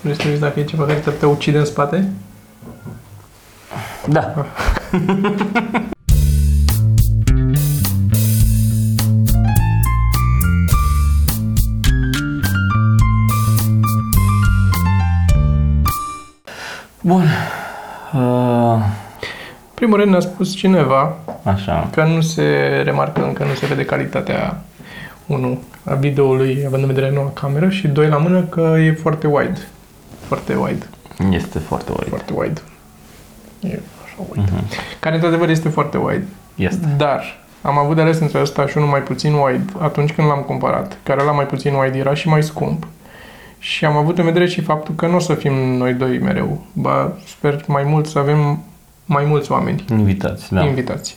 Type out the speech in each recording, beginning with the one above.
Vrei să vezi dacă e ceva care te putea ucide în spate? Da. Bun. Uh, Primul rând ne-a spus cineva așa. că nu se remarcă încă, nu se vede calitatea 1 a videoului, având în vedere noua cameră și doi la mână că e foarte wide. Foarte wide. Este foarte wide. Foarte wide. E așa wide. Care într-adevăr este foarte wide. Este. Dar am avut de ales între ăsta și unul mai puțin wide atunci când l-am cumpărat. Care la mai puțin wide era și mai scump. Și am avut în vedere și faptul că nu o să fim noi doi mereu. Ba, sper mai mult să avem mai mulți oameni Invitați, da. invitați.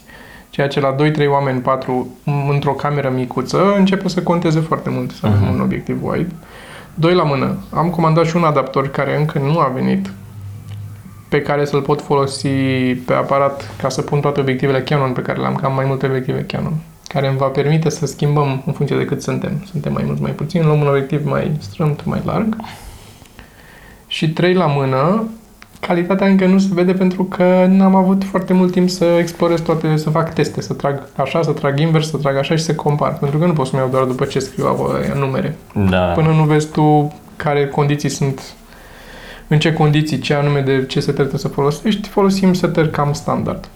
Ceea ce la 2-3 oameni, 4, într-o cameră micuță, începe să conteze foarte mult să avem Mhm. un obiectiv wide. Doi la mână. Am comandat și un adaptor care încă nu a venit, pe care să-l pot folosi pe aparat ca să pun toate obiectivele Canon pe care le-am, că am mai multe obiective Canon, care îmi va permite să schimbăm în funcție de cât suntem. Suntem mai mulți, mai puțin, luăm un obiectiv mai strâmt, mai larg. Și trei la mână, calitatea încă nu se vede pentru că n-am avut foarte mult timp să explorez toate, să fac teste, să trag așa, să trag invers, să trag așa și să compar. Pentru că nu pot să-mi iau doar după ce scriu acolo aia numere. Da. Până nu vezi tu care condiții sunt, în ce condiții, ce anume de ce setări trebuie să folosești, folosim setări cam standard.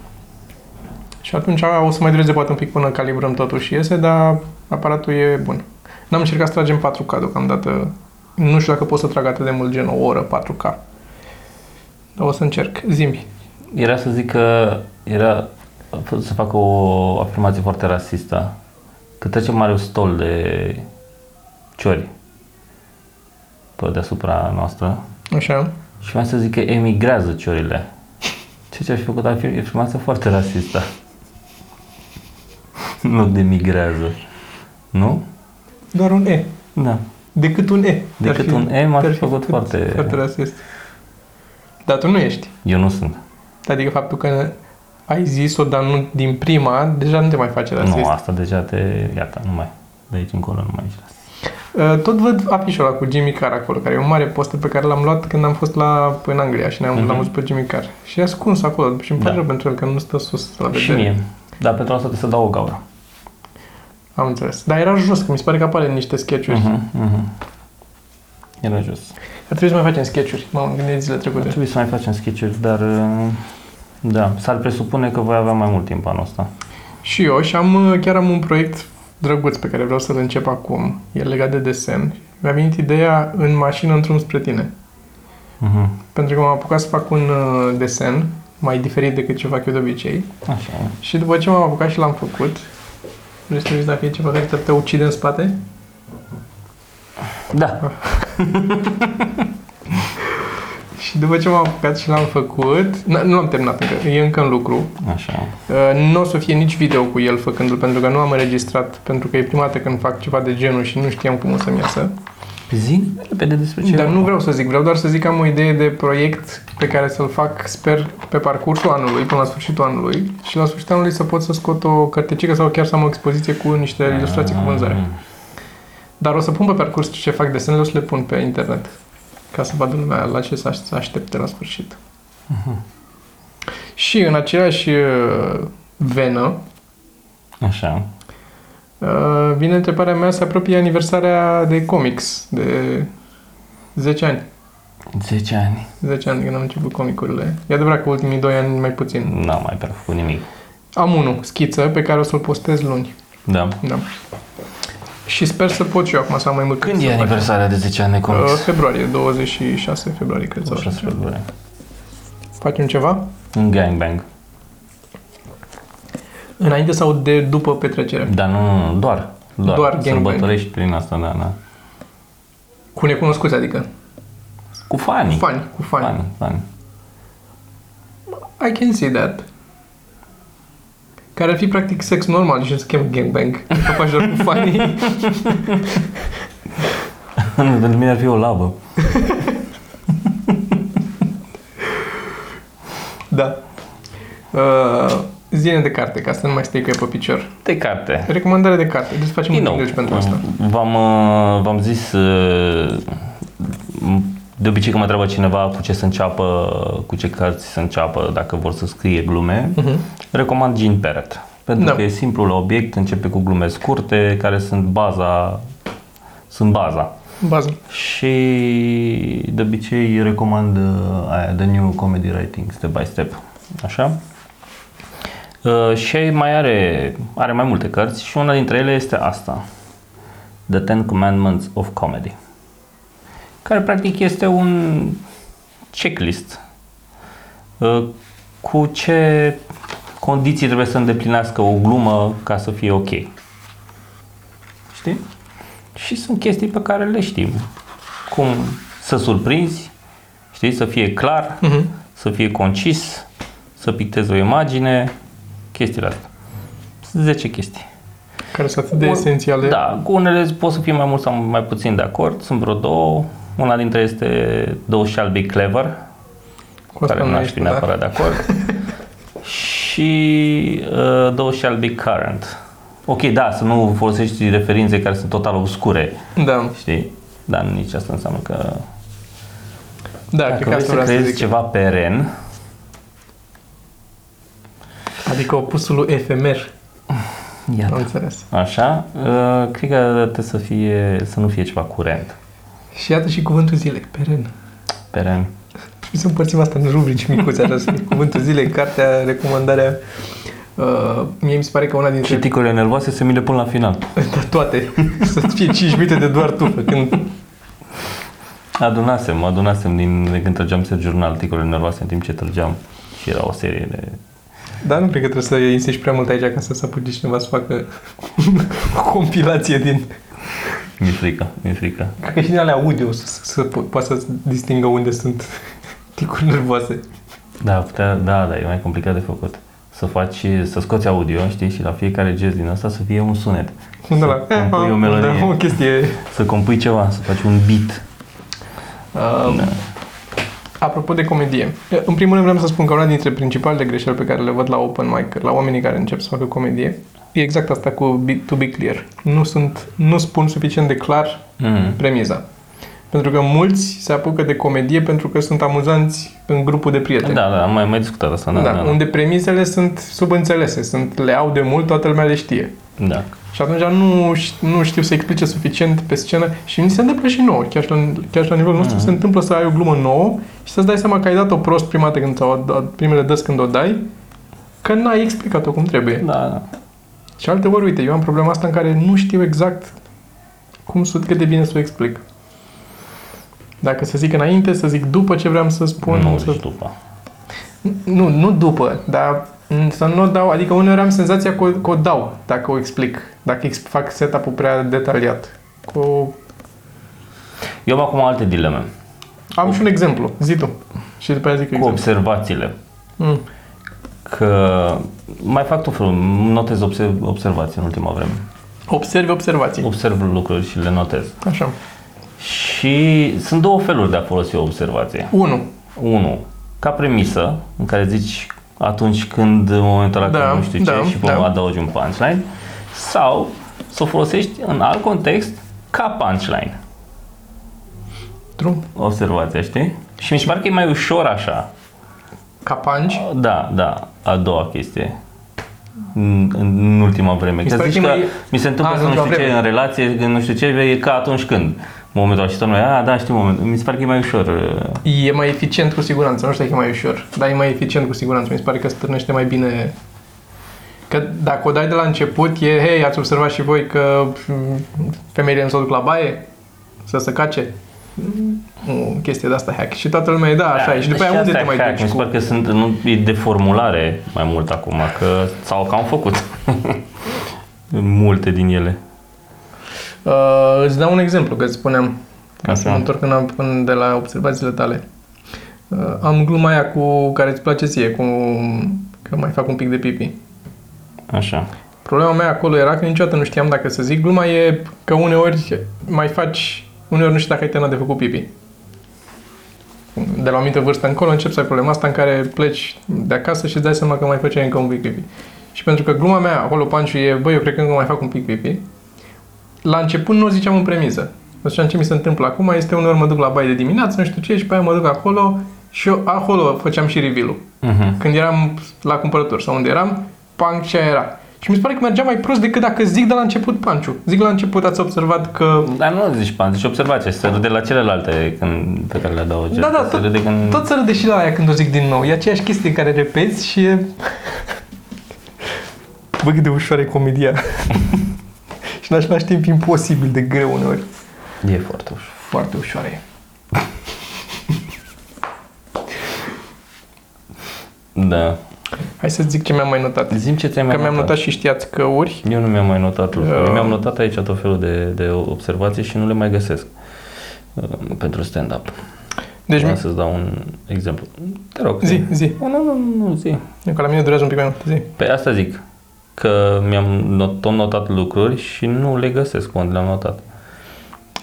Și atunci o să mai dureze poate un pic până calibrăm totul și iese, dar aparatul e bun. N-am încercat să tragem 4K deocamdată. Nu știu dacă pot să trag atât de mult, gen o oră 4K. Dar o să încerc. Zimi. Era să zic că era să fac o afirmație foarte rasistă. Că trece mare un stol de ciori pe deasupra noastră Așa. și vreau să zic că emigrează ciorile. Ce ce-aș fi făcut afir- afirmație foarte rasistă. nu de migrează. Nu? Doar un E. Da. Decât un E. Decât Ar fi- un E m-ar ar fi făcut cât- foarte- Foarte rasist. Dar tu nu ești. Eu nu sunt. Adică faptul că ai zis-o, dar nu din prima, deja nu te mai face rasist. Nu, asta deja te... Iată, nu mai. De aici încolo nu mai ești rasist. Uh, Tot văd afișul ăla cu Jimmy Carr acolo, care e un mare poster pe care l-am luat când am fost la, în Anglia și ne-am, Mhm. l-am văzut pe Jimmy Carr. Și e ascuns acolo și îmi pare Da. rău pentru el că nu stă sus la vedere. Și mie. Dar pentru asta trebuie să dau o gaură. Am înțeles. Dar era jos, că mi se pare că apare în niște sketch-uri. Uh-huh, uh-huh. Era jos. Ar trebui să mai facem sketch-uri. M-am gândit zile Ar trecute. trebui să mai facem sketch dar uh, da, s-ar presupune că voi avea mai mult timp anul ăsta. Și eu și am, uh, chiar am un proiect drăguț pe care vreau să-l încep acum. E legat de desen. Mi-a venit ideea în mașină în drum spre tine. Uh-huh. Pentru că m-am apucat să fac un uh, desen mai diferit decât ce fac eu de obicei. Așa. Și după ce m-am apucat și l-am făcut, vreți să vezi dacă e ceva care te putea ucide în spate? Da. Și după ce m-am apucat și l-am făcut, n- nu l-am terminat încă, e încă în lucru. Așa. Uh, Nu o să fie nici video cu el făcându-l, pentru că nu am înregistrat, pentru că e prima dată când fac ceva de genul și nu știam cum o să-mi iasă. Zi repede despre ce Dar era. nu vreau să zic, vreau doar să zic că am o idee de proiect pe care să-l fac, sper, pe parcursul anului, până la sfârșitul anului. Și la sfârșitul anului să pot să scot o cărtecică sau chiar să am o expoziție cu niște ilustrații cu vânzare. Mm. Dar o să pun pe parcurs ce fac desenele, o să le pun pe internet. Ca să vadă lumea la ce să aș- să aștepte la sfârșit. Și în aceeași uh, venă, Așa. uh, vine întrebarea mea, se apropie aniversarea de comics, de 10 ani. 10 ani. 10 ani când am început comicurile. E adevărat că ultimii 2 ani mai puțin. N-am mai prea făcut nimic. Am unul, schiță, pe care o să-l postez luni. Da. Da. Și sper să pot și eu acum să am mai mult Când timp e să fac. aniversarea de 10 ani de Uh, comics? februarie, 26 februarie, cred. sau 6 așa. februarie. Facem ceva? Un gangbang. Înainte sau de după petrecere? Dar nu, nu, nu, doar. Doar, Doar gangbang. Sărbătorești prin asta, da, da. Cu necunoscuți, adică. Cu fanii. Fani, cu fani. Fani, fani. I can see that. Care ar fi practic sex normal și se cheamă gangbang. Că faci doar cu fanii. Pentru mine ar fi o labă. da. Uh, zine de carte, ca să nu mai stai cu ea pe picior. De carte. Recomandare de carte. Deci facem Din un nou, English pentru asta. v-am, uh, v-am zis uh, m- de obicei când mă întreabă cineva cu ce să înceapă, cu ce cărți să înceapă dacă vor să scrie glume, uh-huh. recomand Gene Parrott. Pentru Da. că e simplu la obiect, începe cu glume scurte, care sunt baza, sunt baza. Bază. Și de obicei recomand uh, aia, The New Comedy Writing, Step by Step. Așa? Uh, și mai are, are mai multe cărți și una dintre ele este asta. The Ten Commandments of Comedy. Care practic este un checklist uh, cu ce condiții trebuie să îndeplinească o glumă ca să fie ok. Știi? Și sunt chestii pe care le știm. Cum să surprinzi, știi, să fie clar, Mhm. să fie concis, să pictezi o imagine, chestiile astea. Sunt 10 chestii. Care sunt atât de Un- esențiale. Da, cu unele pot să fie mai mult sau mai puțin de acord. Sunt vreo două. Una dintre ele este Thou shall be clever, Cu asta care nu nu aș ești, fi da. neapărat de acord. și uh, Thou shall be current. Ok, da, să nu folosești referințe care sunt total obscure, Da, știi? Dar nici asta înseamnă că da, dacă cred că vrei asta să vreau să creezi zic. ceva peren, Adică opusul lui efemer. Am iată, înțeles. așa, uh, cred că trebuie să, fie, să nu fie ceva curent. Și iată și cuvântul zilei, peren. Peren. Trebuie să împărțim asta în rubrici micuțe, așa să fie cuvântul zilei, cartea, recomandarea. Uh, mie mi se pare că una dintre Și ticurile nervoase se mi le pun la final. Da, toate. Să fie 5 minute de doar tufă. Când... Adunasem, adunasem din, de când trăgeam Sergiu Jurnal, ticurile nervoase în timp ce trăgeam și era o serie de... Dar nu cred că trebuie să insisti prea mult aici ca să se apuce cineva să facă o compilație din... Mi-e frică, mi-e frică. Cred că și din alea audio să, să, să po- poată să distingă unde sunt ticuri nervoase. Da, putea, da, da, e mai complicat de făcut. Să faci, să scoți audio, știi, și la fiecare gest din asta să fie un sunet. De la... compui o melodie. Da, o chestie... Să compui ceva, să faci un beat. Um, Da. Apropo de comedie, în primul rând vreau să spun că una dintre principalele greșeli pe care le văd la open mic, la oamenii care încep să facă comedie, e exact asta cu be, to be clear. Nu, sunt, nu spun suficient de clar Mm. premiza. Pentru că mulți se apucă de comedie pentru că sunt amuzanți în grupul de prieteni. Da, da, am mai, mai discutat asta, da, da, da, da. unde premizele sunt subînțelese, sunt, le au de mult, toată lumea le știe. da. Și atunci nu, ș- nu știu să explice suficient pe scenă și mi se întâmplă și nouă, chiar și la, chiar și la nivelul nostru, Mhm. se întâmplă să ai o glumă nouă și să-ți dai seama că ai dat-o prost prima dată când ți-o dat, primele dăți când o dai, că n-ai explicat-o cum trebuie. Da, da. Și alte ori, uite, eu am problema asta în care nu știu exact cum să, cât de bine să o explic. Dacă să zic înainte, să zic după ce vreau să spun. nu să... zici după. Nu, nu după, dar m, să nu o dau, adică uneori am senzația că o, că o dau, dacă o explic, dacă ex- fac setup-ul prea detaliat. Cu... Eu am acum alte dileme. Am și un exemplu, zi tu. Și după aia zic Cu exemplu. observațiile. Mm. Că mai fac tot felul, notez observ, observații în ultima vreme. Observi observații. Observ lucruri și le notez. Așa. Și sunt două feluri de a folosi o observație. 1. Unu, ca premisă, în care zici atunci când, în momentul ăla Da, când nu știu ce, da, și da. da. adaugi un punchline, sau să o folosești în alt context ca punchline. True. Observația, știi? Și mi se pare că e mai ușor așa. Ca punch. Da, da, a doua chestie. În, în ultima vreme. Mi se Că pare zici că că e mai- mi se întâmplă A, să în nu știu ultima ce vreme. în relație, când nu știu ce, e ca atunci când. În momentul ăla și tot noi, a, da, știu momentul. Mi se pare că e mai ușor. uh, E mai eficient cu siguranță, nu știu dacă e mai ușor, dar e mai eficient cu siguranță. Mi se pare că stârnește mai bine Că dacă o dai de la început, e, hei, ați observat și voi că mm, femeile nu se duc la baie să se cace? Mm, O chestie de asta hack. Și toată lumea e, da, așa e. Și după aia unde asta te e mai hack. duci Mi se cu... pare că sunt, nu, e de formulare mai mult acum, că, sau că am făcut multe din ele. Uh, îți dau un exemplu, că îți spuneam, ca să Așa. mă întorc în, până de la observațiile tale. Uh, am gluma aia cu care îți place ție, cu că mai fac un pic de pipi. Așa. Problema mea acolo era că niciodată nu știam dacă să zic. Gluma e că uneori mai faci, uneori nu știu dacă ai terminat de făcut pipi. De la o anumită vârstă încolo încep să ai problema asta în care pleci de acasă și îți dai seama că mai făceai încă un pic pipi. Și pentru că gluma mea acolo, panciu, e, băi, eu cred că încă mai fac un pic pipi, la început nu o ziceam în premiză. Să ziceam ce mi se întâmplă acum, este uneori mă duc la baie de dimineață, nu știu ce, și pe aia mă duc acolo și eu acolo făceam și reveal Mhm. Când eram la cumpărături sau unde eram, panc ce aia era. Și mi se pare că mergea mai prost decât dacă zic de la început panciu. Zic la început, ați observat că... Dar nu zici pan, zici observație, se râde la celelalte când, pe care le adaugi. Da, da, se tot, râde când... tot se râde și la aia când o zic din nou. E aceeași chestie care repeți și e... Bă, cât de ușoară e comedia. și în același timp imposibil de greu uneori. E foarte ușor. Foarte ușoară e. Da. Hai să zic ce mi-am mai notat. Zim ce ți-ai mai Că mi-am notat. notat și știați că uri. Eu nu mi-am mai notat lucruri. Uh. Mi-am notat aici tot felul de, de observații și nu le mai găsesc uh, pentru stand-up. Deci, Vreau să-ți dau un exemplu. Te rog. zi, zi. Nu, nu, nu, nu, zi. Eu că la mine durează un pic mai mult. Zi. Pe asta zic. Că mi-am not, tot notat lucruri și nu le găsesc unde le-am notat.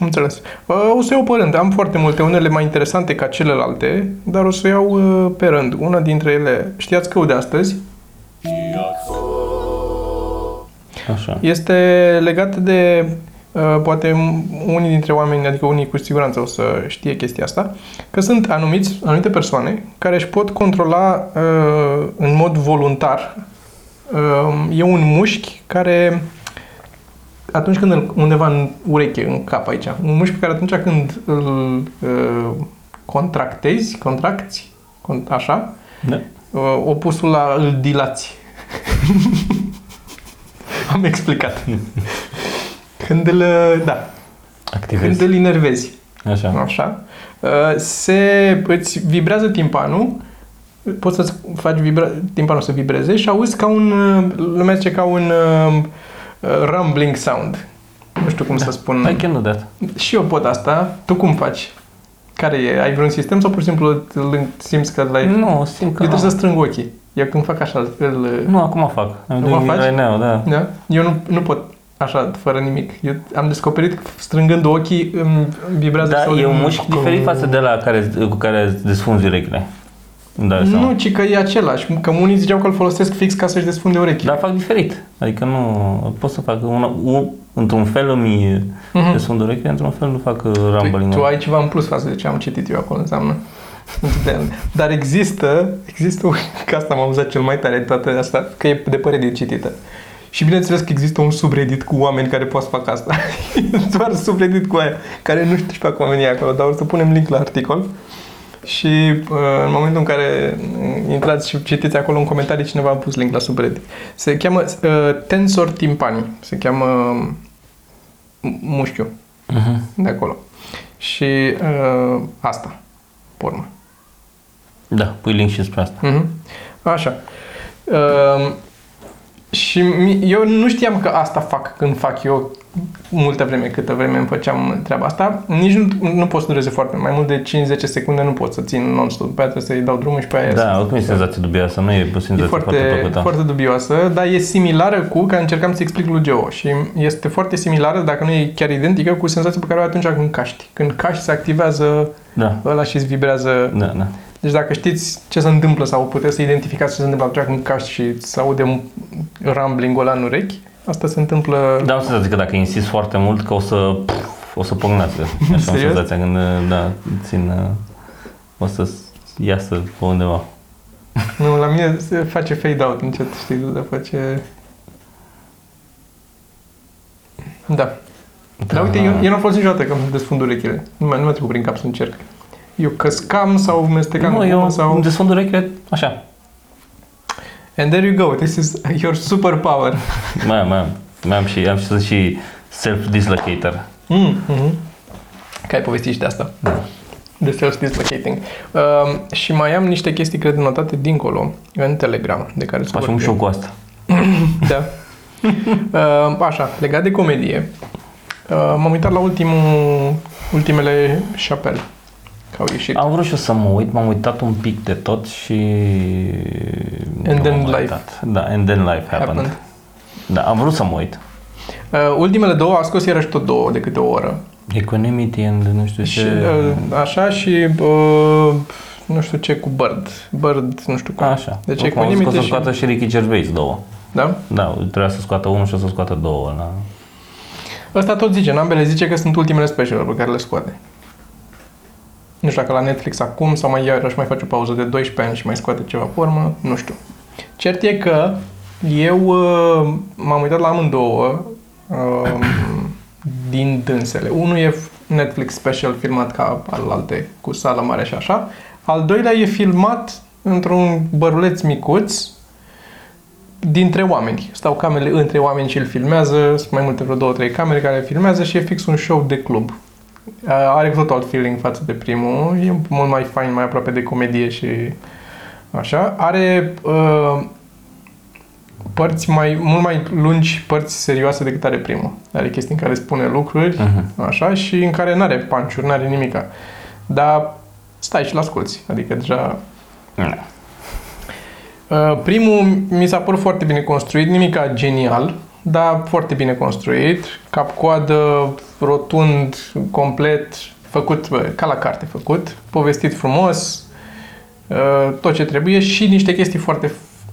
Am înțeles. Uh, O să iau pe rând. Am foarte multe, unele mai interesante ca celelalte, dar o să iau uh, pe rând. Una dintre ele, știați că de astăzi, Așa. este legat de, uh, poate unii dintre oameni, adică unii cu siguranță o să știe chestia asta, că sunt anumiți, anumite persoane care își pot controla uh, în mod voluntar. Uh, E un mușchi care atunci când îl, undeva în ureche, în cap aici, un mușchi pe care atunci când îl uh, contractezi, contracți, con- așa, Da. uh, opusul la îl dilați. Am explicat. Când îl, uh, da, când Activezi. îl inervezi, Așa. așa, uh, se, îți vibrează timpanul, poți să-ți faci vibra, timpanul să vibreze și auzi ca un, uh, lumea zice ca un uh, uh, rumbling sound. Nu știu cum să spun. I can do that. Și eu pot asta. Tu cum faci? Care e? Ai vreun sistem sau pur și simplu îl simți că l-ai... Nu, simt că Eu trebuie nu. să strâng ochii. Eu când fac așa, îl... Nu, acum fac. I'm Acum doing it faci? right now, da. Da? Eu nu, nu pot așa, fără nimic. Eu am descoperit că strângând ochii îmi vibrează Da, sau e un îmi- mușchi diferit față de la care, cu care îți desfunzi urechile. Îmi dai seama. Nu, ci că e același. Că unii ziceau că îl folosesc fix ca să-și desfunde urechile. Dar fac diferit. Adică nu pot să fac una, un, într-un fel îmi Mhm. desfund urechile, într-un fel nu fac uh, Tu, rumbling. tu ai ceva în plus față de ce am citit eu acolo, înseamnă. Dar există, există, un- că asta m-a amuzat cel mai tare toată asta, că e de pe Reddit citită. Și bineînțeles că există un subreddit cu oameni care pot să facă asta. Doar subreddit cu aia, care nu știu ce fac oamenii acolo, dar o să punem link la articol. Și uh, în momentul în care uh, intrați și citiți acolo în comentarii, cineva a pus link la subreddit. Se cheamă uh, Tensor Timpani. Se cheamă uh, mușchiul Uh-huh. de acolo. Și uh, asta, pe urmă. Da, pui link și spre asta. Mhm. Așa. Uh, și mi- eu nu știam că asta fac când fac eu multă vreme, câtă vreme îmi făceam treaba asta. Nici nu, nu pot să dureze foarte mai mult de 5-10 secunde, nu pot să țin non-stop. După aia trebuie să-i dau drumul și pe aia Da, oricum e senzație dubioasă, nu e o E senzație foarte, foarte, plăcută. foarte dubioasă, dar e similară cu, că încercam să explic lui Geo, și este foarte similară, dacă nu e chiar identică, cu senzația pe care o ai atunci când caști. Când caști se activează Da, ăla și îți vibrează. da, da. Deci dacă știți ce se întâmplă sau puteți să identificați ce se întâmplă atunci când caști și se aude un rumbling ăla în urechi, asta se întâmplă... Da, am senzația că dacă insist foarte mult că o să, o să pognească. Așa am Serios? senzația când, da, țin, uh, o să iasă pe undeva. Nu, la mine se face fade out încet, știi, dar face... Da. Dar uite, eu, eu n-am fost niciodată că îmi desfund urechile. Nu mi-a, nu mi-a trecut prin cap să încerc. Eu căscam sau mestecam Nu, cu eu gumă sau... îmi sau... desfund urechile așa. And there you go, this is your superpower. Mai am, mai am. Mai am și, am și, și self-dislocator. Mm, mm-hmm. Că ai povestit și de asta. Da. De self-dislocating. Uh, și mai am niște chestii, cred, notate dincolo, în Telegram, de care să Facem vorbim. și eu cu asta. Da. Uh, așa, legat de comedie, uh, m-am uitat la ultimul, ultimele Chappelle, că au ieșit. Am vrut și eu să mă uit, m-am uitat un pic de tot și... And nu then m-am mai life uitat. Da, and then life happened. happened. Da, am vrut să mă uit. Uh, ultimele două, a scos iarăși tot două de câte o oră. Equanimity and nu știu Și, ce... uh, așa și uh, nu știu ce cu Bird. Bird, nu știu cum. Așa. Deci Acum am zis că o Equanimity să și... scoată și Ricky Gervais două. Da? Da, trebuia să scoată unul și o să scoată două. La... Ăsta tot zice, în ambele zice că sunt ultimele special pe care le scoate. Nu știu dacă la Netflix acum sau mai iarăși mai face o pauză de 12 ani și mai scoate ceva formă, nu știu. Cert e că eu uh, m-am uitat la amândouă uh, din dânsele. Unul e Netflix special filmat ca al alte cu sală mare și așa. Al doilea e filmat într-un băruleț micuț dintre oameni. Stau camerele între oameni și îl filmează, sunt mai multe vreo două, trei camere care îl filmează și e fix un show de club. Uh, Are tot alt feeling față de primul, e mult mai fain, mai aproape de comedie și așa. Are uh, părți mai, mult mai lungi, părți serioase decât are primul. Are chestii în care spune lucruri, Mhm. așa, și în care n-are panciuri, n-are nimica. Dar stai și l-asculti, adică deja Da. Uh, primul mi s-a părut foarte bine construit, nimica genial, dar foarte bine construit, cap-coadă, rotund, complet, făcut bă, ca la carte făcut, povestit frumos, uh, tot ce trebuie și niște chestii foarte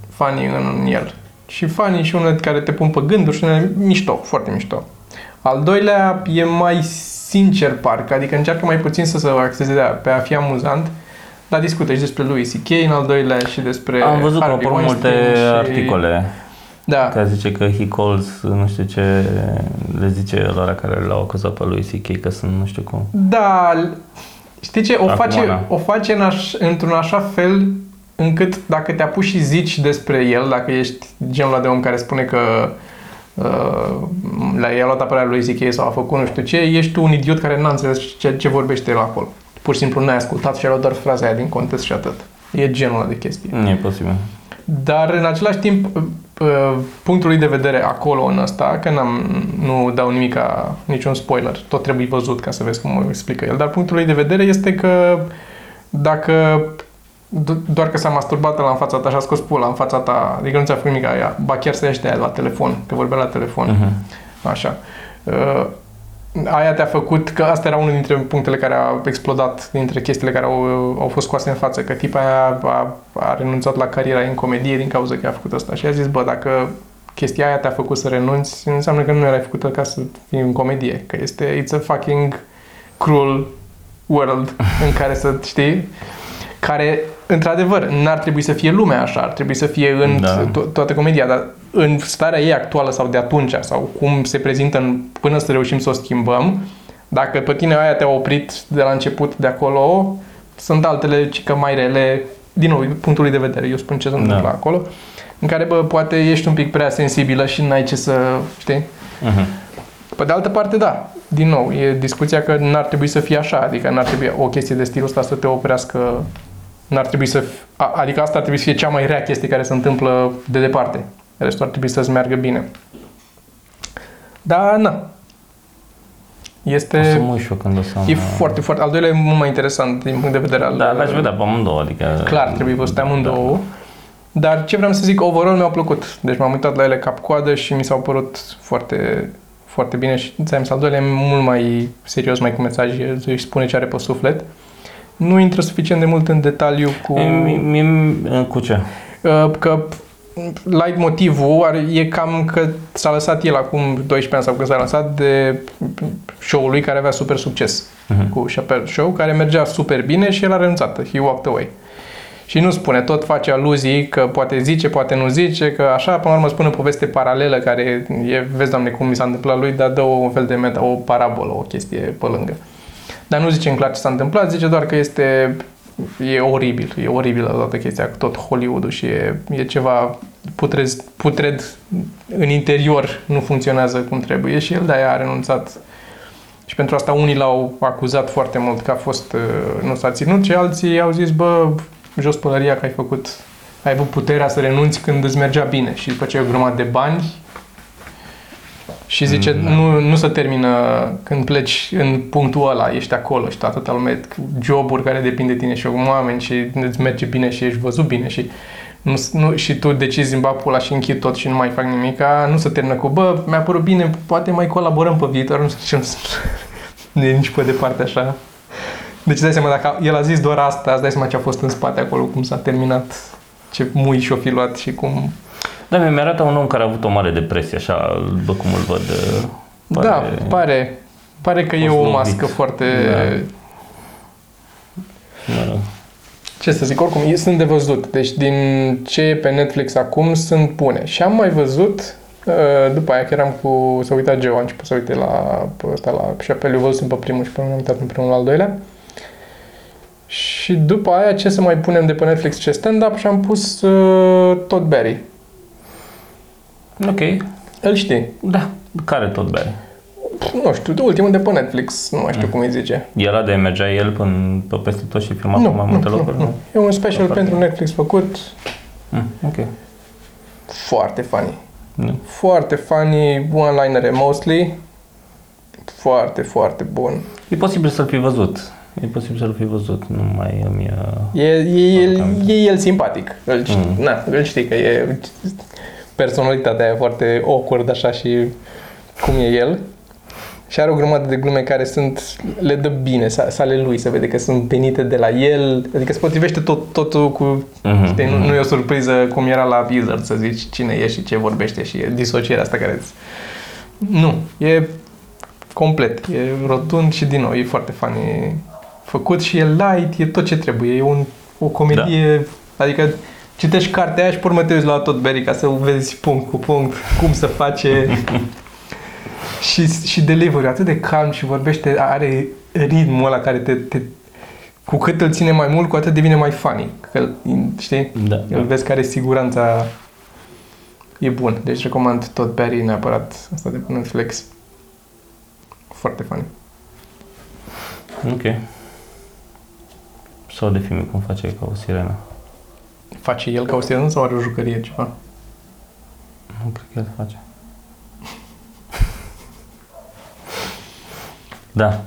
funny în el. Și funny și unele care te pun pe gânduri și unele mișto, foarte mișto. Al doilea e mai sincer parcă, adică încearcă mai puțin să se axeze pe a fi amuzant, dar discută și despre lui C.K. în al doilea și despre Am văzut că au Harvey apărut multe Weinstein și... articole Da, care zice că he calls, nu știu ce, le zice lor care l-au acuzat pe lui C.K. că sunt nu știu cum. da, știi ce, o Acum, face, da. o face în aș, într-un așa fel încât dacă te apuci și zici despre el, dacă ești genul ăla de om care spune că uh, la i-a luat apărarea lui C.K. sau a făcut nu știu ce, ești tu un idiot care n-a înțeles ce, ce vorbește el acolo. Pur și simplu n-ai ascultat și a luat doar fraza aia din context și atât. E genul ăla de chestie. Nu e posibil. Dar în același timp, uh, punctul lui de vedere acolo în ăsta, că n-am, nu dau nimic ca niciun spoiler, tot trebuie văzut ca să vezi cum o explică el, dar punctul lui de vedere este că dacă do- doar că s-a masturbat la în fața ta și a scos pula în fața ta, adică nu ți-a făcut nimic aia, ba chiar să ieși de aia la telefon, că vorbea la telefon, Mhm. Așa. Uh, aia te-a făcut, că asta era unul dintre punctele care a explodat, dintre chestiile care au, au fost scoase în față, că tipa aia a, a renunțat la cariera în comedie din cauza că a făcut asta. Și a zis, bă, dacă chestia aia te-a făcut să renunți, înseamnă că nu erai făcută ca să fii în comedie, că este, it's a fucking cruel world în care să, știi, care, într-adevăr, n-ar trebui să fie lumea așa, ar trebui să fie în Da. to- toată comedia, dar în starea ei actuală sau de atunci, sau cum se prezintă în, până să reușim să o schimbăm, dacă pe tine aia te-a oprit de la început de acolo, sunt altele ci că mai rele, din nou, punctul lui de vedere, eu spun ce se întâmplă Da. acolo, în care, bă, poate ești un pic prea sensibilă și n-ai ce să, știi? Mhm. Pe de altă parte, da, din nou, e discuția că n-ar trebui să fie așa, adică n-ar trebui o chestie de stilul ăsta să te oprească, n-ar trebui să, f- a- adică asta ar trebui să fie cea mai rea chestie care se întâmplă de departe. Restul ar trebui să-ți meargă bine. Da, na. O să Este, mă uit și eu când o să... e foarte, foarte, al doilea e mult mai interesant din punct de vedere al... Da, l-aș vedea pe amândouă, adică... Clar, trebuie văzute amândouă. Dar ce vreau să zic, overall mi-au plăcut. Deci m-am uitat la ele cap-coadă și mi s-au părut foarte, foarte bine și ți-am zis, al doilea e mult mai serios, mai cu mesaje, își spune ce are pe suflet. Nu intră suficient de mult în detaliu cu... E, mi- mi- Cu ce? Uh, că light motivul are, e cam că s-a lăsat el acum 12 ani sau când s-a lăsat de show-ul lui care avea super succes Mhm. cu Chappelle Show, care mergea super bine și el a renunțat. He walked away. Și nu spune, tot face aluzii că poate zice, poate nu zice, că așa, până la urmă spune o poveste paralelă care e, vezi, doamne, cum mi s-a întâmplat lui, dar dă un fel de meta, o parabolă, o chestie pe lângă. Dar nu zice în clar ce s-a întâmplat, zice doar că este e oribil, e oribilă toată chestia cu tot Hollywood-ul și e, e ceva putrez, putred în interior, nu funcționează cum trebuie și el de-aia a renunțat. Și pentru asta unii l-au acuzat foarte mult că a fost, uh, nu s-a ținut și alții au zis, bă, jos pălăria că ai făcut, ai avut puterea să renunți când îți mergea bine și după ce ai o grămadă de bani și zice, Mm, da. nu, nu se termină când pleci în punctul ăla, ești acolo și atâta lume, joburi care depind de tine și oameni și îți merge bine și ești văzut bine și nu, nu, și tu decizi în bapul ăla și închid tot și nu mai fac nimic, nu se termină cu, bă, mi-a părut bine, poate mai colaborăm pe viitor, nu știu ce, nu e nici pe departe așa. Deci dai seama, dacă el a zis doar asta, îți dai seama ce a fost în spate acolo, cum s-a terminat, ce mui și-o fi luat și cum... Da, mi arată un om care a avut o mare depresie, așa, după cum îl văd. uh, Da, pare. Pare că e o Post-lovit. mască foarte... Mă rog. Ce să zic, oricum, e- sunt de văzut. Deci din ce e pe Netflix acum sunt bune. Și am mai văzut, uh, după aia că eram cu... S-a uitat Geo, a început să uite la, pe ăsta, la Chapelle, eu văzusem pe primul și pe am uitat împreună la al doilea. Și după aia ce să mai punem de pe Netflix ce stand-up și am pus uh, Todd Berry. Ok. Îl știi? Da. Care tot bere? Nu știu, ultimul de pe Netflix, nu mai știu cum îi zice. Era de mergea el până pe peste tot și filma Nu, pe mai nu, multe nu, locuri? nu. E un special Foarte pentru Netflix făcut, Mm, ok. foarte funny. Nu. Foarte funny, one-linere mostly. Foarte, foarte bun. E posibil să-l fi văzut. E posibil să-l fi văzut. Nu mai îmi... uh, E, e, el, Cam. e el simpatic. Îl, știi, Mm. na, îl știi că e personalitatea aia foarte awkward așa și cum e el. Și are o grămadă de glume care sunt, le dă bine, sa- sale lui, se vede că sunt venite de la el, adică se potrivește tot, totul cu, Mhm, știi, nu, mhm. nu e o surpriză cum era la Wizard să zici cine e și ce vorbește și e disocierea asta care îți... Nu, e complet, e rotund și din nou, e foarte funny făcut și e light, e tot ce trebuie, e un, o comedie, da. adică citești cartea aia și pe urmă te uiți la tot Berry ca să vezi punct cu punct cum se face și, și delivery atât de calm și vorbește, are ritmul ăla care te, te cu cât îl ține mai mult, cu atât devine mai funny. Că, știi? Da. Îl vezi care siguranța e bun. Deci recomand tot Barry neapărat asta de pe Netflix. Foarte funny. Ok. Sau de filme cum face ca o sirenă. Face el ca o sirenă sau are o jucărie ceva? Nu cred că el face. Da.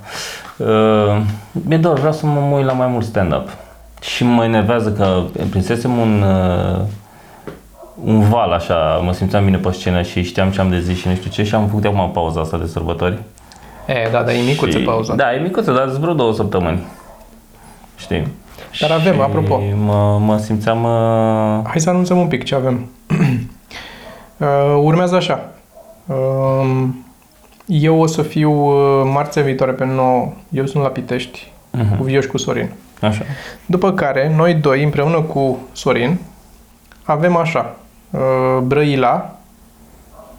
Uh, mi-e dor, vreau să mă mă uit la mai mult stand-up. Și mă enervează că prinsesem un, uh, un val așa, mă simțeam bine pe scenă și știam ce am de zis și nu știu ce și am făcut acum pauza asta de sărbători. E, da, dar e micuță Și- pauza. Da, e micuță, dar sunt vreo două săptămâni. Știi? Dar avem, Și apropo. Mă, mă simțeam... Uh, Hai să anunțăm un pic ce avem. uh, urmează așa. Uh, eu o să fiu uh, marțea viitoare pe 9. Eu sunt la Pitești uh-huh. cu Vioș și cu Sorin. Așa. După care, noi doi, împreună cu Sorin, avem așa. Uh, Brăila,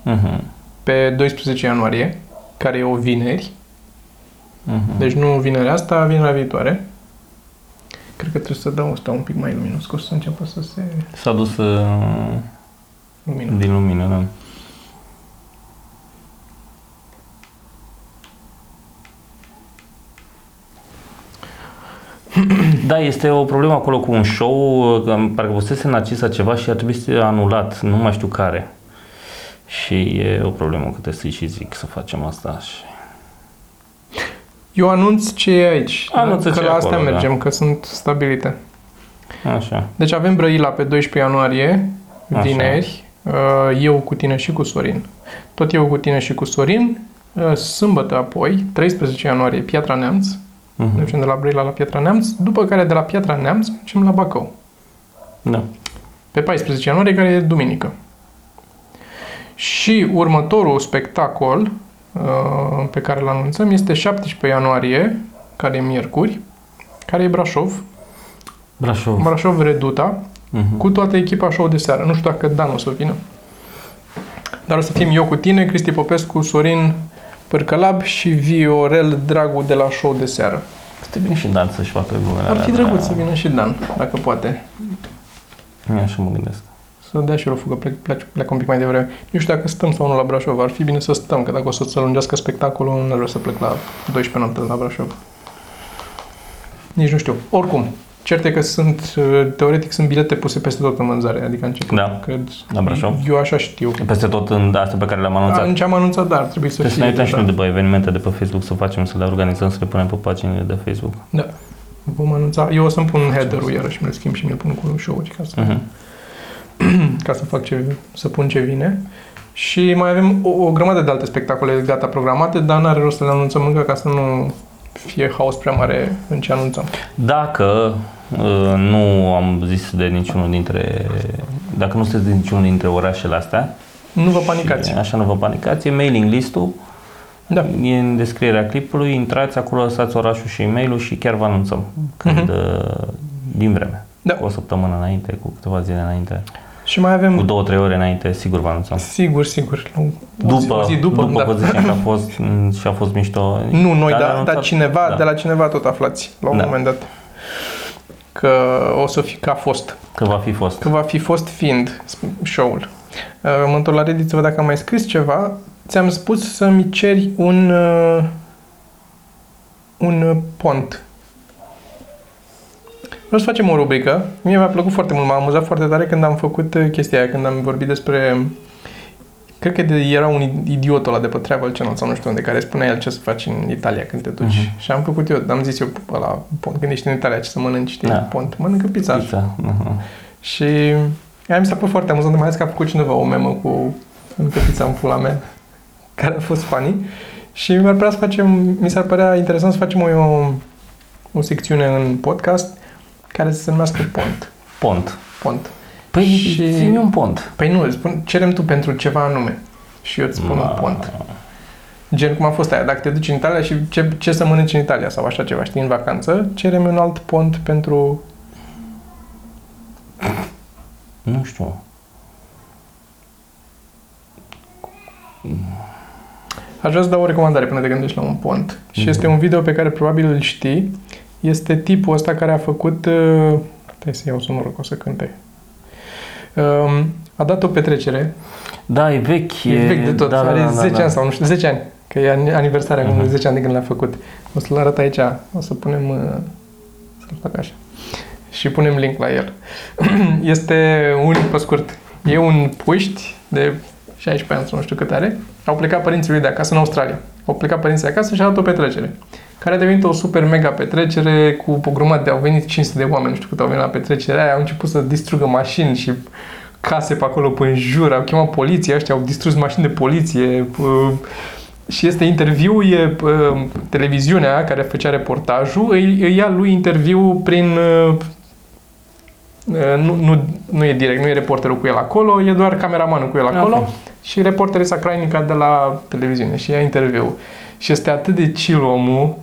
Uh-huh. pe 12 ianuarie, care e o vineri. Uh-huh. Deci nu vinerea asta, vinerea viitoare. Cred că trebuie să dau asta un pic mai luminos, că o să înceapă să se S-a dus uh, lumină. din lumină, da. Da, este o problemă acolo cu un show, că parcă fusese Narcisa ceva și ar trebui să fie anulat, nu mai știu care. Și e o problemă că trebuie să-i și zic să facem asta. Și... Eu anunț ce e aici. Anunță că ce e la astea acolo, da. mergem, că sunt stabilite. Așa. Deci avem Brăila pe 12 ianuarie, Așa. vineri, uh, eu cu tine și cu Sorin. Tot eu cu tine și cu Sorin. Uh, Sâmbătă apoi, 13 ianuarie, Piatra Neamț. Mhm. Mergem de la Brăila la Piatra Neamț, după care de la Piatra Neamț mergem la Bacău. Da. Pe 14 ianuarie, care e duminică. Și următorul spectacol uh, pe care îl anunțăm este 17 ianuarie, care e miercuri, care e Brașov. Brașov. Brașov Reduta, Mhm. cu toată echipa show de seară. Nu știu dacă Dan o să vină. Dar o să fim eu cu tine, Cristi Popescu, Sorin Părcălab și Viorel Dragu de la show de seară. Poate vine și Dan să-și facă glumele Ar fi alea, drăguț da. să vină și Dan, dacă poate. Eu Așa mă gândesc. Să dea și el o fugă, plec, plec, plec un pic mai devreme. Nu știu dacă stăm sau nu la Brașov. Ar fi bine să stăm, că dacă o să se lungească spectacolul, nu vreau să plec la 12 noapte la Brașov. Nici nu știu. Oricum, cert e că sunt, uh, teoretic, sunt bilete puse peste tot în vânzare, adică început. Da. Cred, La Brașov? Eu așa știu. Peste tot în astea pe care le-am anunțat. În ce am anunțat, da, ar trebui să Trebuie să fie. ne uităm și da. noi de pe evenimente de pe Facebook să facem, să le organizăm, să le punem pe paginile de Facebook. Da. Vom anunța. Eu o să-mi pun header-ul iarăși, mi-l schimb și mi-l pun cu show ca să, Uh-huh. ca să fac ce, să pun ce vine. Și mai avem o, o grămadă de alte spectacole gata programate, dar n-are rost să le anunțăm încă ca să nu fie haos prea mare în ce anunțăm. Dacă uh, nu am zis de niciunul dintre, dacă nu sunteți din niciunul dintre orașele astea, Nu vă panicați. și așa nu vă panicați, e mailing listul Da. E în descrierea clipului, intrați acolo, lăsați orașul și e-mailul și chiar vă anunțăm când, uh, din vreme. Da. Cu o săptămână înainte, cu câteva zile înainte, Și mai avem... cu două, trei ore înainte, sigur vă anunțăm. Sigur, sigur. O zi, După, o zi după, după da. vă zicem că a fost m, și a fost mișto. Nu noi, Dar dar, anunțat- dar cineva, da, de la cineva tot aflați la un Da. moment dat. Că o să fi, că a fost. Că va fi fost. Că va fi fost fiind show-ul. Uh, Mă întorc la Reddit să văd dacă am mai scris ceva. Ți-am spus să-mi ceri un uh, un uh, pont. Vreau să facem o rubrică. Mie mi-a plăcut foarte mult, m-a amuzat foarte tare când am făcut uh, chestia aia, când am vorbit despre Cred că de, era un idiot ăla de pe Travel Channel sau nu știu unde, care spunea el ce să faci în Italia când te duci. Mhm. Și am făcut eu, am zis eu la pont, când ești în Italia, ce să mănânci, știi, Da. pont, mănâncă pizza. Pizza. Mhm. Și aia mi s-a părut foarte amuzant, mai ales că a făcut cineva o memă cu încă pizza în pula mea, care a fost funny. Și mi-ar părea să facem, mi s-ar părea interesant să facem o, o, o secțiune în podcast care să se numească Pont. Pont. Pont. Păi, Și- și... zi un pont. Păi nu, îți spun, cerem tu pentru ceva anume. Și eu îți spun un Ma. pont. Gen cum a fost aia, dacă te duci în Italia și ce, ce să mănânci în Italia sau așa ceva, știi, în vacanță, cerem un alt pont pentru... Nu știu. Aș vrea să dau o recomandare până te gândești la un pont. Și Mhm. este un video pe care probabil îl știi. Este tipul ăsta care a făcut... Uh, trebuie să iau sonorul, că o să cânte. Um, a dat o petrecere. Da, e vechi. E, vechi de tot. Da, da, are da, da, 10 da. ani sau nu știu, 10 ani. Că e ani- aniversarea acum de Mhm. 10 ani de când l-a făcut. O să-l arăt aici. O să punem... Uh, să-l fac așa. Și punem link la el. este un, pe scurt, e un puști de 16 ani sau nu știu cât are. Au plecat părinții lui de acasă în Australia. Au plecat părinții de acasă și au dat o petrecere. Care a devenit o super mega petrecere cu o grămadă de... Au venit 500 de oameni, nu știu cât au venit la petrecerea aia. Au început să distrugă mașini și case pe acolo pe în jur. Au chemat poliția, ăștia au distrus mașini de poliție. uh, și este interviu, e uh, televiziunea care făcea reportajul, îi, îi ia lui interviu prin... Uh, uh, nu, nu, nu e direct, nu e reporterul cu el acolo, e doar cameramanul cu el acolo Ok. și reporterul Crainica de la televiziune și ia interviu. Și este atât de chill omul,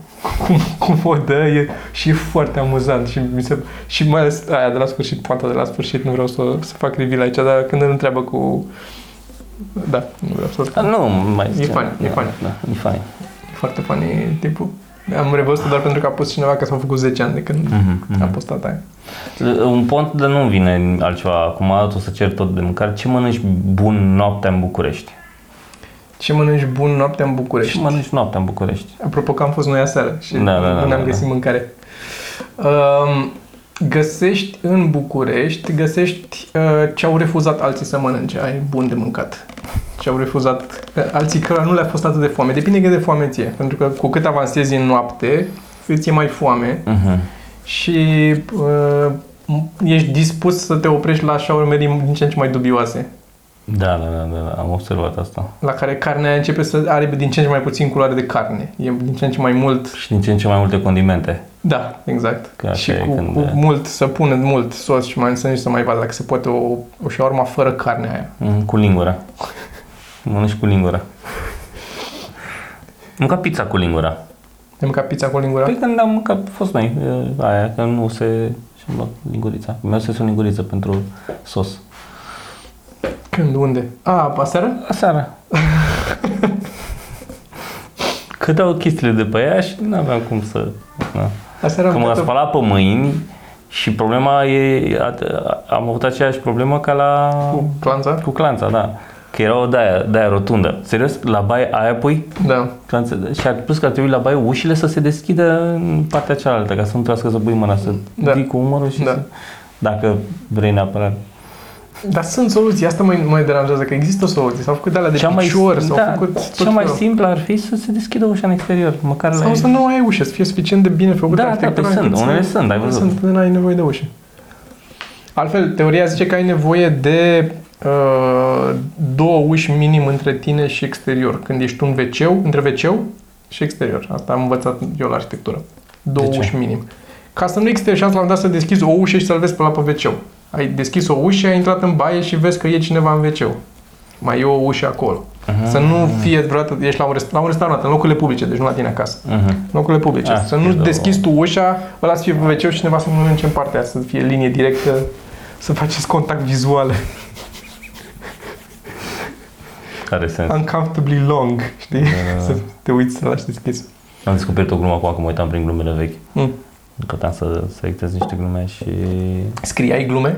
cum, cum o dă, e, și e foarte amuzant și, mi se, și mai ales aia de la sfârșit, poanta de la sfârșit, nu vreau să, să fac reveal aici, dar când îl întreabă cu... Da, nu vreau să Da, Nu, mai E funny, e da, funny. Da, e funny. E foarte funny tipul. Am revăzut doar pentru că a pus cineva că s-au făcut 10 ani de când Mhm, mhm. a postat aia. Un pont de nu vine altceva. Acum o să cer tot de mâncare. Ce mănânci bun noaptea în București? Ce mănânci bun noaptea în București? Ce mănânci noaptea în București? Apropo că am fost noi aseară și Da, da, da, nu ne-am da, găsit mâncare. Um, găsești în București, găsești uh, ce au refuzat alții să mănânce. Ai bun de mâncat. Ce au refuzat că alții că nu le-a fost atât de foame. Depinde cât de foame ție. Pentru că cu cât avansezi în noapte, îți e mai foame Mhm. și uh, ești dispus să te oprești la șaurmerii din ce în ce mai dubioase. Da, da, da, da, da, am observat asta. La care carnea începe să aibă din ce în ce mai puțin culoare de carne. E din ce în ce mai mult Și din ce în ce mai multe condimente. Da, exact. Că așa și e cu, când- cu mult, să pună mult sos și mai să nici să mai vadă dacă se poate o, o șaurma fără carne aia. Mm, Cu lingura. Mănânci cu lingura. Mânca pizza cu lingura. Ai mâncat pizza cu lingura? Păi când am mâncat, a fost noi, e, aia, că nu se... Și-am luat lingurița. Mi-a să o linguriță pentru sos. Când? Unde? A, aseară? Aseară. Că dau chestiile de pe ea și nu aveam cum să... Na. Aseară Că am mă mâncat spălat pe mâini și problema e... Am avut aceeași problemă ca la... cu clanța? Cu clanța, da. Că era o de-aia, de-aia rotundă. Serios? La baie aia pui Da. clanță. Și ar plus că ar trebui la baie ușile să se deschidă în partea cealaltă, ca să nu trebuiască să pui mâna, să Da. da. cu umărul și Da. să... Dacă vrei neapărat. Dar sunt soluții. Asta mă, mă deranjează, că există soluții. S-au făcut de alea de Cea mai, picior, s-au da, făcut tot cea mai felul. simplă ar fi să se deschidă ușa în exterior, măcar Sau la... să nu ai ușă, să fie suficient de bine făcută Da, da, arhitectura păi sunt, încât să- unele sunt, ai văzut. Sunt, nu ai nevoie de ușă. Altfel, teoria zice că ai nevoie de uh, două uși minim între tine și exterior. Când ești un wc între wc și exterior. Asta am învățat eu la arhitectură. Două De ce? uși minim. Ca să nu existe șansa la un moment dat să deschizi o ușă și să-l vezi pe la pe wc Ai deschis o ușă, ai intrat în baie și vezi că e cineva în wc Mai e o ușă acolo. Uh-huh. Să nu fie vreodată, ești la un, rest- la un restaurant, în locurile publice, deci nu la tine acasă. Mhm. În locurile publice. Ah, să nu e deschizi tu ușa, ăla să fie pe wc și cineva să nu mănânce în partea aia, să fie linie directă, să faceți contact vizual. Care sens? Uncomfortably long, știi? Da. să te uiți să lași deschis. Am descoperit o glumă acum, că mă uitam prin glumele vechi. Mm. Căutam să selectez niște glume și... Scriai glume?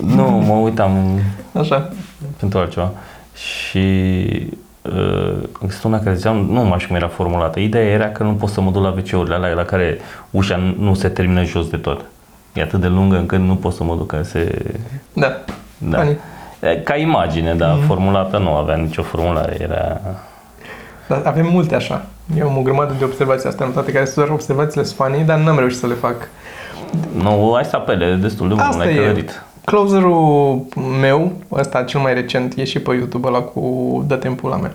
Nu, mă uitam Așa. pentru altceva. Și uh, există una care zicea, nu mai știu cum era formulată. Ideea era că nu pot să mă duc la wc alea la care ușa nu- nu se termină jos de tot. E atât de lungă încât nu pot să mă duc, că se... Da. Da. Funny. E, Ca imagine, dar formulată nu avea nicio formulare, era... Dar avem multe așa. Eu am o grămadă de observații astea notate, care sunt doar observațiile sunt funny, dar n-am reușit să le fac. Nu, ai să apele destul de mult, Asta l-ai e. călărit. Closerul meu, ăsta cel mai recent, e și pe YouTube ăla cu Dă timpul la mea.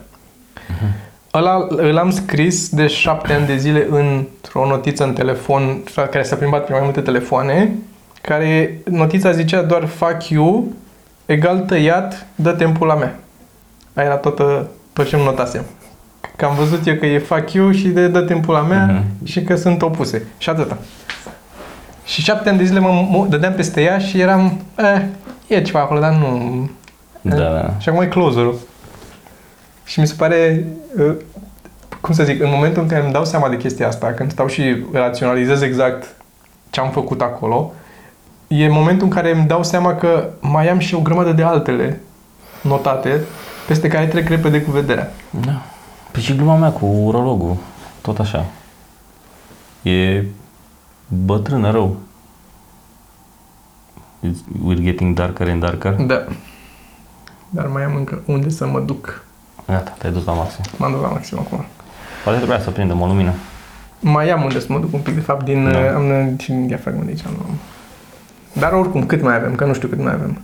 Ăla îl am scris de șapte ani de zile într-o notiță în telefon care s-a plimbat prin mai multe telefoane, care notița zicea doar fuck you egal tăiat, dă timpul la mea. Aia era toată, tot ce îmi notasem. Că am văzut eu că e fuck you și de dă timpul la mea Mhm. și că sunt opuse. Și atâta. Și șapte ani de zile mă, mă dădeam peste ea și eram, eh, e ceva acolo, dar nu... Da, da. Și acum e closerul. Și mi se pare, uh, cum să zic, în momentul în care îmi dau seama de chestia asta, când stau și raționalizez exact ce am făcut acolo, e momentul în care îmi dau seama că mai am și o grămadă de altele notate peste care trec repede cu vederea. Da. Păi și gluma mea cu urologul, tot așa. E bătrână rău. It's- We're getting darker and darker. Da. Dar mai am încă unde să mă duc. Gata, te-ai dus la maxim. M-am dus la maxim acum. Poate trebuia să prindem o lumină. Mai am unde să mă duc un pic, de fapt, din, Da. da. am din diafragmă de aici. Nu am. Dar oricum, cât mai avem? Că nu știu cât mai avem.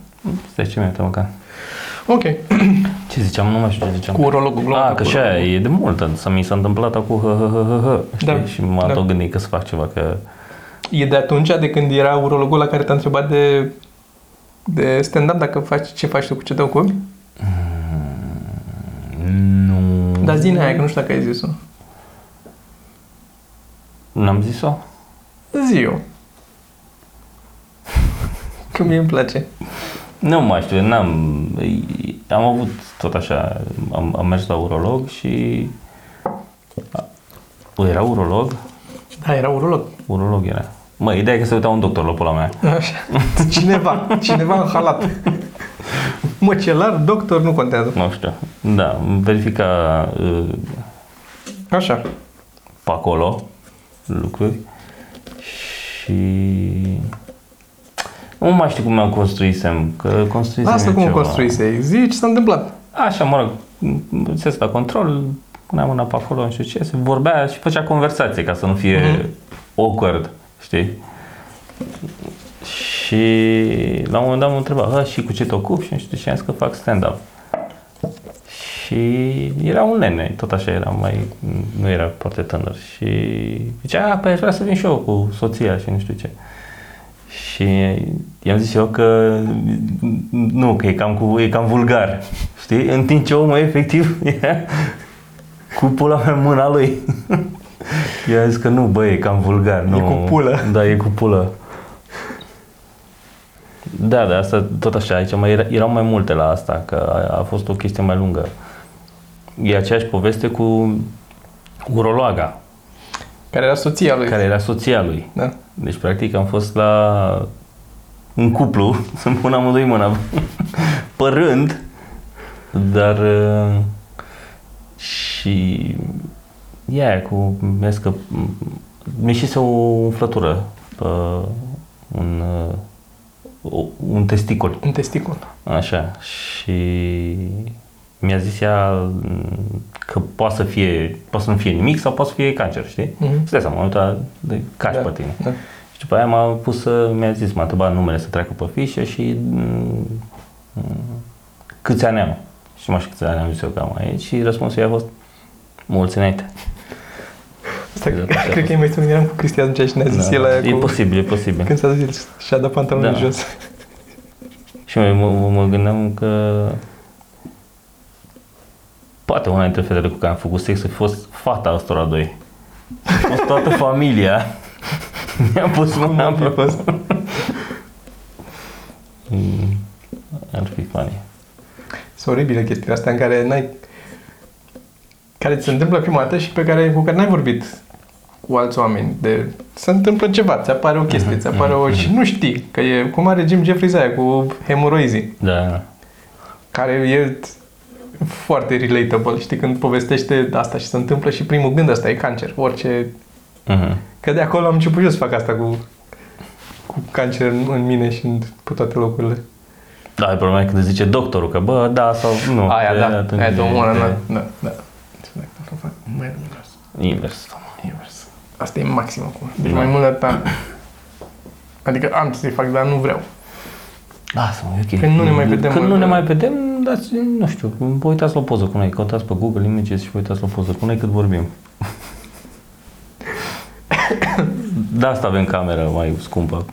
10 minute măcar. Ok. Ce ziceam? Nu mai știu ce ziceam. Cu urologul. gluma A, cu că și urologul. aia e de mult. Să mi s-a întâmplat acum hă, hă, hă, hă, hă, știi? Da, Și m-am da. tot gândit că să fac ceva, că E de atunci, de când era urologul la care te-a întrebat de, de stand-up, dacă faci ce faci tu cu ce te ocupi? nu... Dar zi aia, că nu știu dacă ai zis-o. N-am zis-o? Zi eu. Că mie îmi place. Nu mai știu, n-am... Am avut tot așa, am, am mers la urolog și... a- Era urolog? Da, era urolog. Urolog era. Mă, ideea e că se uita un doctor la pula mea. Așa. Cineva. Cineva în halat. Măcelar, doctor, nu contează. Nu știu. Da, îmi verifica uh, Așa. pe acolo lucruri și nu mai știu cum am construisem, că construisem Asta eu cum ceva. construise. Zi ce s-a întâmplat. Așa, mă rog, se la control, puneam mâna pe acolo, nu știu ce, se vorbea și făcea conversație ca să nu fie Mhm. awkward, știi? Și la un moment dat mă întreba, "A, și cu ce te ocupi? Și nu știu ce, am zis că fac stand-up. Și era un nene, tot așa era, mai, nu era foarte tânăr. Și zicea, a, păi aș vrea să vin și eu cu soția și nu știu ce. Și i-am zis eu că nu, că e cam, cu, e cam vulgar, știi? În timp ce omul efectiv era cu pula mea în mâna lui. I-am zis că nu, băi, e cam vulgar. Nu. cu pulă. Da, e cu pulă. Da, da, asta tot așa, aici mai era, erau mai multe la asta, că a, a fost o chestie mai lungă. E aceeași poveste cu urologa, Care era soția lui. care era soția lui. Da. Deci, practic, am fost la un cuplu, să-mi pun amândoi mâna pe rând, dar uh, și e aia cu, vezi că mi ieșise o umflătură pe un, uh, o- un testicol, Un testicul. așa, și mi-a zis ea mm, că poate să fie, poate să nu fie nimic sau poate să fie cancer, știi? Mhm. Îți dai seama, m-am uitat de cași Da, pe tine. da. Și după aia m-a pus să, mi-a zis, m-a întrebat numele să treacă pe fișă și mm, mm, câți ani am. Și nu mai știu câți ani am zis eu că am aici și răspunsul ei a fost mulți înainte. Asta, Exact, așa a cred că e mai sunt eram cu Cristi atunci și ne-a zis el aia e cu... posibil, e posibil. Când s-a dus el și-a dat pantalonul Da. jos. Și mă, mă, mă gândeam că Poate una dintre fetele cu care am făcut sex să fi fost fata ăstora doi. A fost toată familia. Mi-am pus mâna pe Mm, Ar fi funny. Sunt oribile chestiile astea în care n-ai care ți se întâmplă prima dată și pe care, cu care n-ai vorbit cu alți oameni. De, se întâmplă ceva, ți apare o chestie, ți apare o... și nu știi, că e cum are Jim Jeffries aia cu hemoroizii, Da. care e foarte relatable, știi, când povestește asta și se întâmplă și primul gând ăsta e cancer, orice... Mhm. Că de acolo am început eu să fac asta cu, cu cancer în, în mine și în, pe toate locurile. Da, e problema e când îți zice doctorul că bă, da sau nu. Aia, E, da, atunci aia, e- domnul, e da, da, da. Mai invers. Invers. Invers. Asta e maxim acum. Deci Da. mai mult de atât. Adică am ce să-i fac, dar nu vreau. Lasă, mă, e ok. Când nu ne mai vedem, Când mă, nu ne da. mai vedem, dați, nu știu, vă uitați la o poză cu noi, căutați pe Google Images și vă uitați la o poză cu noi cât vorbim. De asta avem camera mai scumpă.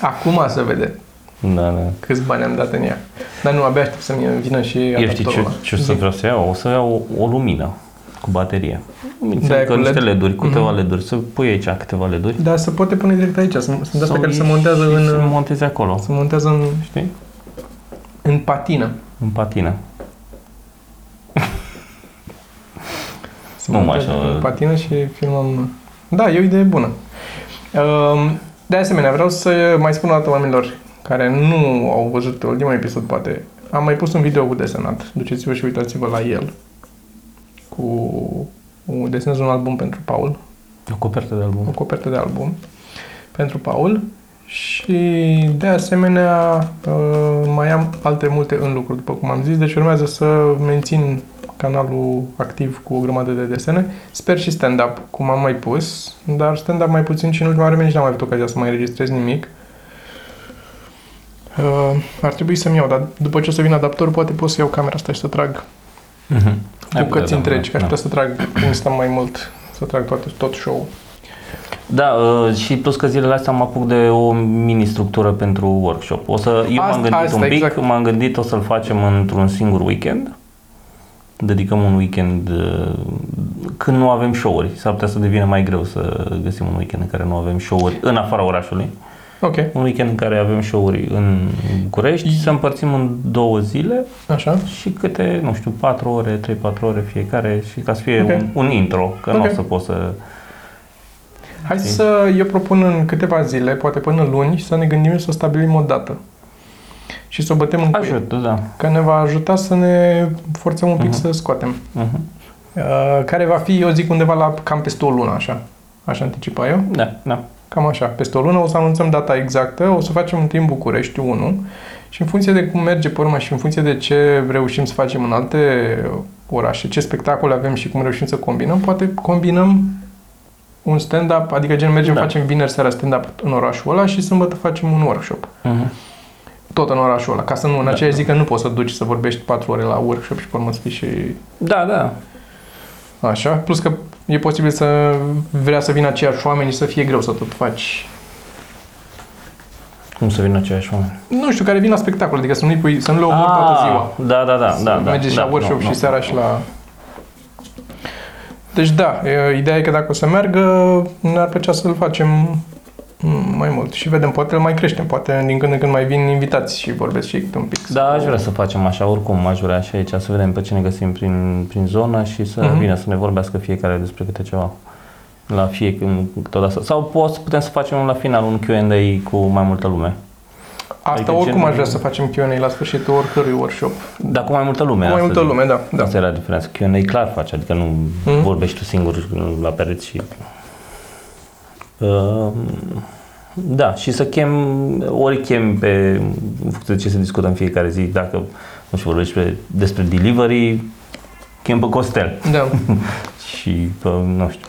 Acum se vede Da, da. câți bani am dat în ea. Dar nu, abia aștept să-mi vină și Eu știi adaptorul ce, ăla. ce o să vreau să iau? O să iau o, o lumină cu baterie. Da, Da, cu cu niște LED. LED-uri, câteva Mhm. LED-uri, să pui aici câteva LED-uri. Dar se poate pune direct aici. Sunt, sunt astea Sau care se ieși montează și Să în, montezi acolo, se montează în, știi? În patină. În patină. Se Nu mai montează așa. În patină și filmăm... Da, e o idee bună. Um, De asemenea, vreau să mai spun o dată oamenilor care nu au văzut ultimul episod, poate. Am mai pus un video cu desenat. Duceți-vă și uitați-vă la el. Cu... Desenez un album pentru Paul. O copertă de o album. copertă de album pentru Paul și de asemenea uh, mai am alte multe în lucru, după cum am zis, deci urmează să mențin canalul activ cu o grămadă de desene. Sper și stand-up, cum am mai pus, dar stand-up mai puțin și în ultima vreme nici n-am mai avut ocazia să mai înregistrez nimic. Uh, ar trebui să-mi iau, dar după ce o să vină adaptorul, poate pot să iau camera asta și să trag Mhm. Ai bucăți putea, întregi, că aș da. putea să trag când stăm mai mult, să trag toate, tot show-ul. Da, uh, și plus că zilele astea mă apuc de o mini-structură pentru workshop. O să, eu Asta- m-am gândit asta, un pic, exact. m-am gândit o să-l facem într-un singur weekend. Dedicăm un weekend uh, când nu avem show-uri. S-ar putea să devină mai greu să găsim un weekend în care nu avem show-uri în afara orașului. Ok, Un weekend în care avem show-uri în București, să împărțim în două zile așa. și câte, nu știu, 4 ore, 3-4 ore fiecare și ca să fie Ok. un, un intro, că nu Ok. o să pot să... Hai să, eu propun în câteva zile, poate până luni, să ne gândim să stabilim o dată. Și să o bătem în cuie. Ajută, da. Că ne va ajuta să ne forțăm un pic Mhm. să scoatem. Uh-huh. Uh, care va fi, eu zic, undeva la cam peste o lună, așa. Aș anticipa eu. Da, da. Cam așa. Peste o lună o să anunțăm data exactă, o să facem întâi în București 1 și în funcție de cum merge pe urmă și în funcție de ce reușim să facem în alte orașe, ce spectacole avem și cum reușim să combinăm, poate combinăm un stand-up, adică gen mergem, Da. facem vineri seara stand-up în orașul ăla și sâmbătă facem un workshop. Uh-huh. Tot în orașul ăla, ca să nu, în Da. aceea zi că nu poți să duci să vorbești 4 ore la workshop și pe urmă să fii și Da, da. așa. Plus că e posibil să vrea să vină aceiași oameni și să fie greu să tot faci Cum să vină aceiași oameni? nu știu, care vin la spectacol, adică să nu-i pui, să nu le omori toată ziua. Da, da, da. da, da Mergeți da, la workshop nu, și nu. seara și la... Deci da, e, ideea e că dacă o să meargă, ne-ar plăcea să-l facem mm, mai mult și vedem, poate îl mai creștem, poate din când în când mai vin invitați și vorbesc și ei câte un pic. Da, aș vrea să facem așa, oricum aș vrea și aici să vedem pe ce ne găsim prin, prin zonă și să Mhm. vină să ne vorbească fiecare despre câte ceva. La fiecare, câteodată. Sau poți, putem să facem la final un Q&A cu mai multă lume. Asta adică oricum gen- aș vrea să facem Q&A la sfârșitul oricărui workshop. Dar cu mai multă lume. Cu mai asta multă zic. lume, da. da. Asta era diferența. Q&A clar faci, adică nu Mhm. vorbești tu singur la pereți și... Uh, da, și să chem, ori chem pe, în funcție de ce se discută în fiecare zi, dacă, nu știu, vorbești pe, despre delivery, chem pe Costel. Da. Și, pe, nu știu,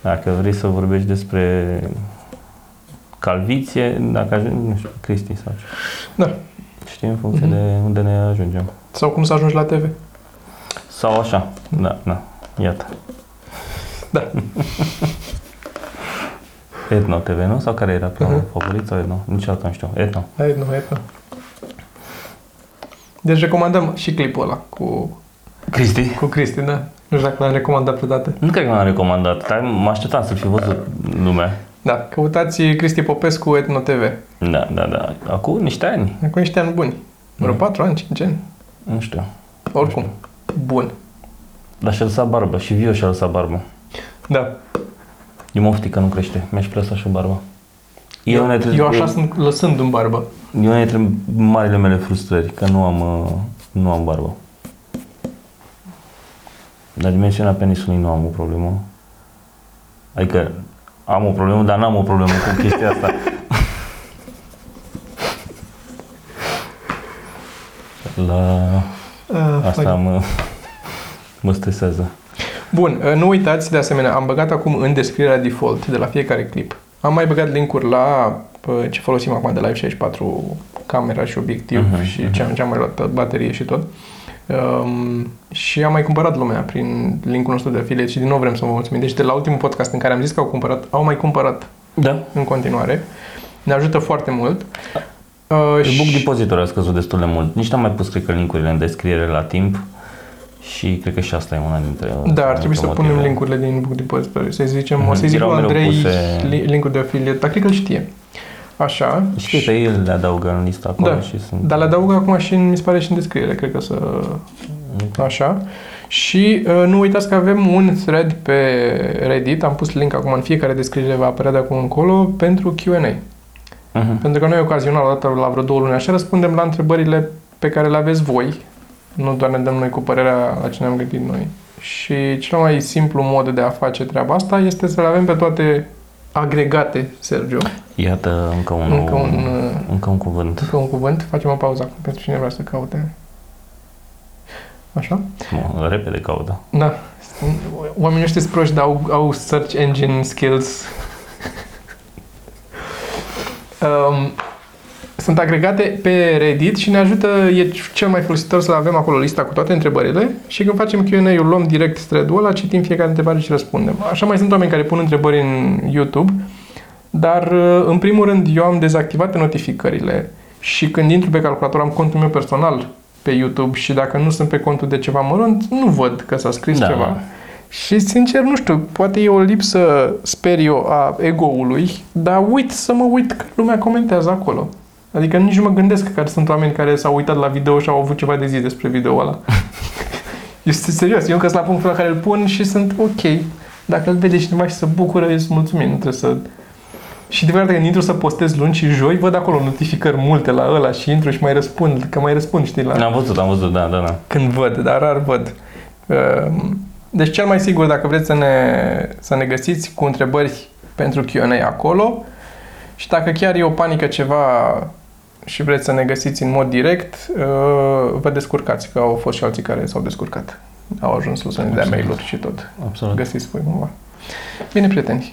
dacă vrei să vorbești despre calviție, dacă ajungi, nu știu, pe Cristi sau ce. Da. Știi, în funcție Mhm. de unde ne ajungem. Sau cum să ajungi la TV. Sau așa, da, da, iată. Da. Etno TV, nu? Sau care era pe Mhm. favorit sau Etno? Niciodată nu știu. Etno. Hai, nu, hai, nu. Deci recomandăm și clipul ăla cu Cristi? Cu Cristi, da. Nu știu dacă l-am recomandat vreodată. Nu cred că l-am recomandat, dar mă așteptam să fi văzut lumea. Da, căutați Cristi Popescu Etno TV. Da, da, da. Acum niște ani, Acum niște ani buni. Vreo 4 ani, 5 ani. nu știu. Oricum, bun. Dar și-a lăsat barbă și Vio și-a lăsat barbă. Da. E moftic că nu crește, mi-aș plăsa și o barbă. E una dintre, Eu așa sunt lăsând în barbă. e una dintre marile mele frustrări, că nu am, uh, nu am barbă. La dimensiunea penisului nu am o problemă. Adică am o problemă, dar n-am o problemă cu chestia asta. La Uh, asta mă, mă stresează. Bun, uh, nu uitați, de asemenea, am băgat acum în descrierea default de la fiecare clip. Am mai băgat linkuri la uh, ce folosim acum de Live 64, camera și obiectiv Mhm, uh-huh, și mhm. ce am, ce am mai luat pe baterie și tot. Um, și am mai cumpărat lumea prin linkul nostru de affiliate și din nou vrem să vă mulțumim. Deci de la ultimul podcast în care am zis că au cumpărat, au mai cumpărat Da. în continuare. Ne ajută foarte mult. Uh, Și book depozitor a scăzut destul de mult. Nici n-am mai pus, cred că, linkurile în descriere la timp și cred că și asta e una dintre Da, ar trebui să motive. punem linkurile din Book Depository. Să zicem, o să-i Mhm. zic Erau lui mereu Andrei puse- li- linkul de affiliate, dar cred că îl știe. Așa. Și cred că el le adaugă în lista acolo Da, și sunt... dar le adaug acum și în, mi se pare și în descriere, cred că să... Așa. Și uh, nu uitați că avem un thread pe Reddit, am pus link acum în fiecare descriere, va apărea de acum încolo, pentru Q&A. Mhm. Pentru că noi ocazional, o dată la vreo două luni așa, răspundem la întrebările pe care le aveți voi. Nu doar ne dăm noi cu părerea la ce ne-am gândit noi. Și cel mai simplu mod de a face treaba asta este să le avem pe toate agregate, Sergio. Iată încă un, Încă un, uh, încă un cuvânt. încă un cuvânt. Facem o pauză acum pentru cine vrea să caute. Așa? Mă, repede caută. Da. Oamenii ăștia sunt proști, dar au, au search engine skills. um, sunt agregate pe Reddit și ne ajută, e cel mai folositor să avem acolo lista cu toate întrebările și când facem Q&A-ul luăm direct thread-ul ăla, citim fiecare întrebare și răspundem. Așa mai sunt oameni care pun întrebări în YouTube, dar uh, în primul rând eu am dezactivat notificările și când intru pe calculator am contul meu personal pe YouTube și dacă nu sunt pe contul de ceva mărunt, nu văd că s-a scris Da. ceva. Și sincer, nu știu, poate e o lipsă, sper eu, a ego-ului, dar uit să mă uit că lumea comentează acolo. Adică nici nu mă gândesc că sunt oameni care s-au uitat la video și au avut ceva de zis despre video ăla. este serios, eu încă sunt la punctul la care îl pun și sunt ok. Dacă îl vede cineva și se bucură, îți mulțumim, nu trebuie să... Și de fiecare dată când intru să postez luni și joi, văd acolo notificări multe la ăla și intru și mai răspund, că mai răspund, știi, la Am văzut, am văzut, da, da, da. când văd, dar rar văd. Ehm, Deci cel mai sigur, dacă vreți să ne, să ne găsiți cu întrebări pentru Q&A acolo și dacă chiar e o panică ceva și vreți să ne găsiți în mod direct, eh, vă descurcați, că au fost și alții care s-au descurcat. Au ajuns să ne dea Absolut. mail-uri și tot. Absolut. Găsiți voi cumva. Bine, prieteni.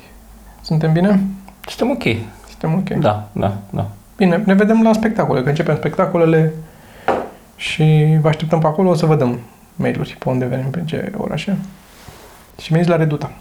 Suntem bine? Suntem ok. Suntem ok. Da, da, da. Bine, ne vedem la spectacole, că începem spectacolele și vă așteptăm pe acolo, o să vă dăm mail-uri pe unde venim, pe ce orașe. Și veniți la Reduta.